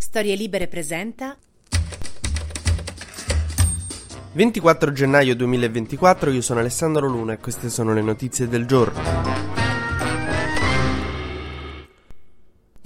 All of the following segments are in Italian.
Storie Libere presenta 24 gennaio 2024, io sono Alessandro Luna e queste sono le notizie del giorno.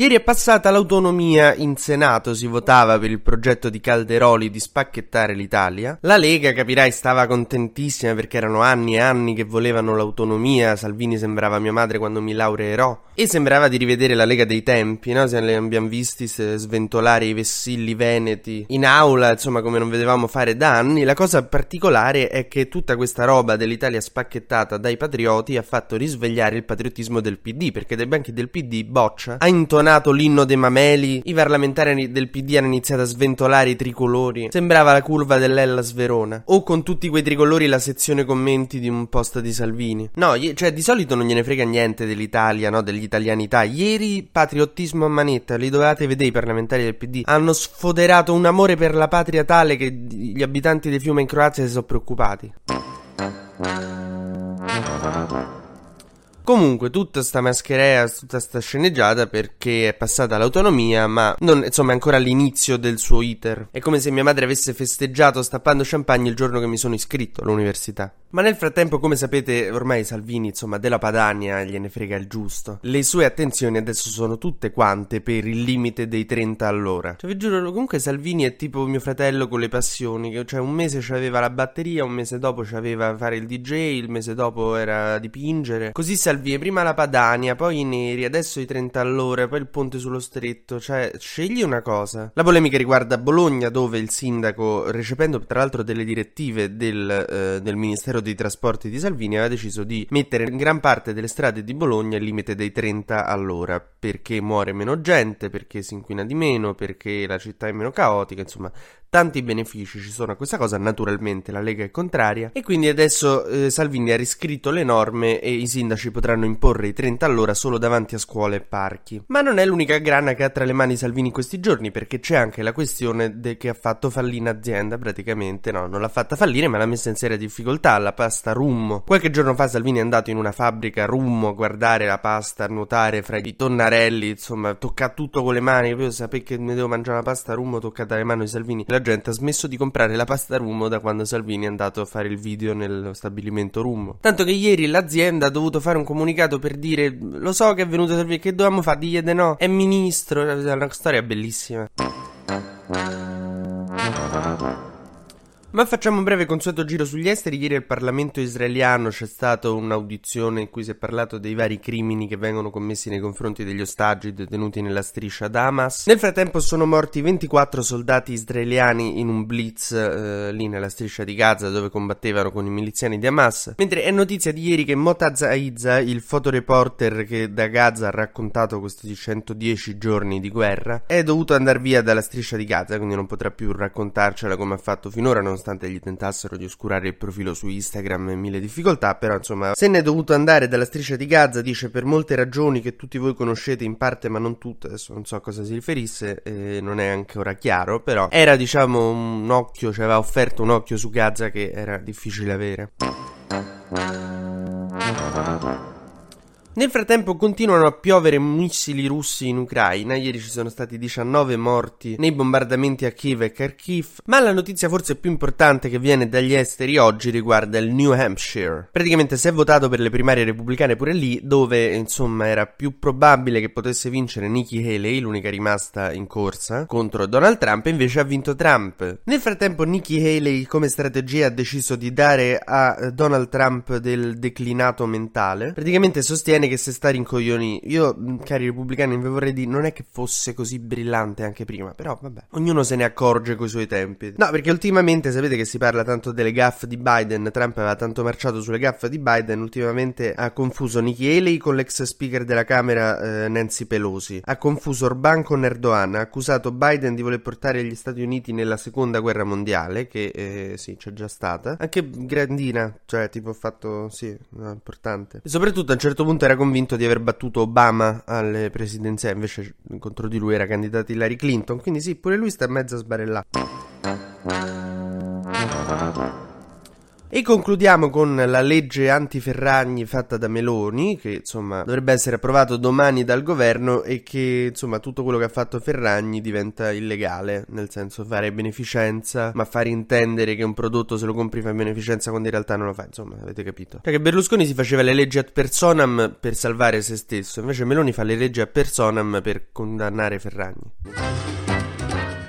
Ieri è passata l'autonomia in Senato, si votava per il progetto di Calderoli di spacchettare l'Italia. La Lega, capirai, stava contentissima perché erano anni e anni che volevano l'autonomia. Salvini sembrava mia madre quando mi laureerò. E sembrava di rivedere la Lega dei tempi, no? Se abbiamo visti sventolare i vessilli veneti in aula, insomma, come non vedevamo fare da anni. La cosa particolare è che tutta questa roba dell'Italia spacchettata dai patrioti ha fatto risvegliare il patriottismo del PD, perché dai banchi del PD Boccia ha intonato suonato l'inno dei mameli, i parlamentari del PD hanno iniziato a sventolare i tricolori. Sembrava la curva dell'Ellas Verona. O con tutti quei tricolori la sezione commenti di un post di Salvini. No, cioè di solito non gliene frega niente dell'Italia, no, dell'italianità. Ieri patriottismo a manetta, li dovevate vedere i parlamentari del PD. Hanno sfoderato un amore per la patria tale che gli abitanti dei fiumi in Croazia si sono preoccupati. Comunque, tutta sta mascherea, tutta sta sceneggiata perché è passata l'autonomia, ma non, insomma, è ancora all'inizio del suo iter. È come se mia madre avesse festeggiato stappando champagne il giorno che mi sono iscritto all'università. Ma nel frattempo, come sapete, ormai Salvini, insomma, della Padania gliene frega il giusto. Le sue attenzioni adesso sono tutte quante per il limite dei 30 all'ora. Cioè, vi giuro, comunque Salvini è tipo mio fratello con le passioni, cioè un mese c'aveva la batteria, un mese dopo c'aveva fare il DJ, il mese dopo era dipingere. Così Salvini prima la Padania, poi i neri, adesso i 30 all'ora, poi il ponte sullo stretto. Cioè, scegli una cosa. La polemica riguarda Bologna, dove il sindaco, recependo tra l'altro delle direttive del, eh, del Ministero dei Trasporti di Salvini, aveva deciso di mettere in gran parte delle strade di Bologna il limite dei 30 all'ora, perché muore meno gente, perché si inquina di meno, perché la città è meno caotica, insomma, tanti benefici ci sono a questa cosa, naturalmente la Lega è contraria e quindi adesso eh, Salvini ha riscritto le norme e i sindaci potranno imporre i 30 all'ora solo davanti a scuole e parchi. Ma non è l'unica grana che ha tra le mani Salvini in questi giorni perché c'è anche la questione de- che ha fatto fallire un'azienda praticamente, no, non l'ha fatta fallire ma l'ha messa in seria difficoltà, la pasta Rummo. Qualche giorno fa Salvini è andato in una fabbrica Rummo a guardare la pasta, a nuotare fra i tonnarelli, insomma, tocca tutto con le mani, io sapevo che mi devo mangiare la pasta Rummo toccata alle mani di Salvini. La gente ha smesso di comprare la pasta Rummo da quando Salvini è andato a fare il video nello stabilimento Rummo. Tanto che ieri l'azienda ha dovuto fare un comunicato per dire: Lo so che è venuto Salvini, che dovevamo fare? Digli di no, è ministro. È una storia bellissima. Ma facciamo un breve consueto giro sugli esteri. Ieri al Parlamento israeliano c'è stata un'audizione in cui si è parlato dei vari crimini che vengono commessi nei confronti degli ostaggi detenuti nella striscia da Hamas. Nel frattempo sono morti 24 soldati israeliani in un blitz eh, lì nella striscia di Gaza dove combattevano con i miliziani di Hamas. Mentre è notizia di ieri che Motaz Aiza, il fotoreporter che da Gaza ha raccontato questi 110 giorni di guerra, è dovuto andare via dalla striscia di Gaza, quindi non potrà più raccontarcela come ha fatto finora, non nonostante gli tentassero di oscurare il profilo su Instagram e mille difficoltà, però insomma se ne è dovuto andare dalla striscia di Gaza, dice per molte ragioni che tutti voi conoscete in parte ma non tutte, adesso non so a cosa si riferisse, eh, non è ancora chiaro, però era diciamo un occhio, ci cioè aveva offerto un occhio su Gaza che era difficile avere. Nel frattempo continuano a piovere missili russi in Ucraina, ieri ci sono stati 19 morti nei bombardamenti a Kiev e Kharkiv, ma la notizia forse più importante che viene dagli esteri oggi riguarda il New Hampshire. Praticamente si è votato per le primarie repubblicane pure lì, dove insomma era più probabile che potesse vincere Nikki Haley, l'unica rimasta in corsa, contro Donald Trump, invece ha vinto Trump. Nel frattempo Nikki Haley come strategia ha deciso di dare a Donald Trump del declinato mentale. Praticamente sostiene che se sta rincoglioni. Io, cari repubblicani, vi vorrei dire, non è che fosse così brillante anche prima, però vabbè, ognuno se ne accorge coi suoi tempi. No, perché ultimamente sapete che si parla tanto delle gaffe di Biden, Trump aveva tanto marciato sulle gaffe di Biden, ultimamente ha confuso Nikki Haley con l'ex speaker della Camera eh, Nancy Pelosi, ha confuso Orban con Erdogan, ha accusato Biden di voler portare gli Stati Uniti nella seconda guerra mondiale, che eh, sì, c'è già stata, anche grandina, cioè tipo fatto, sì, no, importante. E soprattutto a un certo punto era convinto di aver battuto Obama alle presidenziali, invece contro di lui era candidato Hillary Clinton, quindi sì, pure lui sta mezzo a E concludiamo con la legge anti-Ferragni fatta da Meloni, che insomma dovrebbe essere approvato domani dal governo e che insomma tutto quello che ha fatto Ferragni diventa illegale, nel senso fare beneficenza, ma fare intendere che un prodotto se lo compri fa beneficenza quando in realtà non lo fa, insomma avete capito. Cioè che Berlusconi si faceva le leggi ad personam per salvare se stesso, invece Meloni fa le leggi ad personam per condannare Ferragni.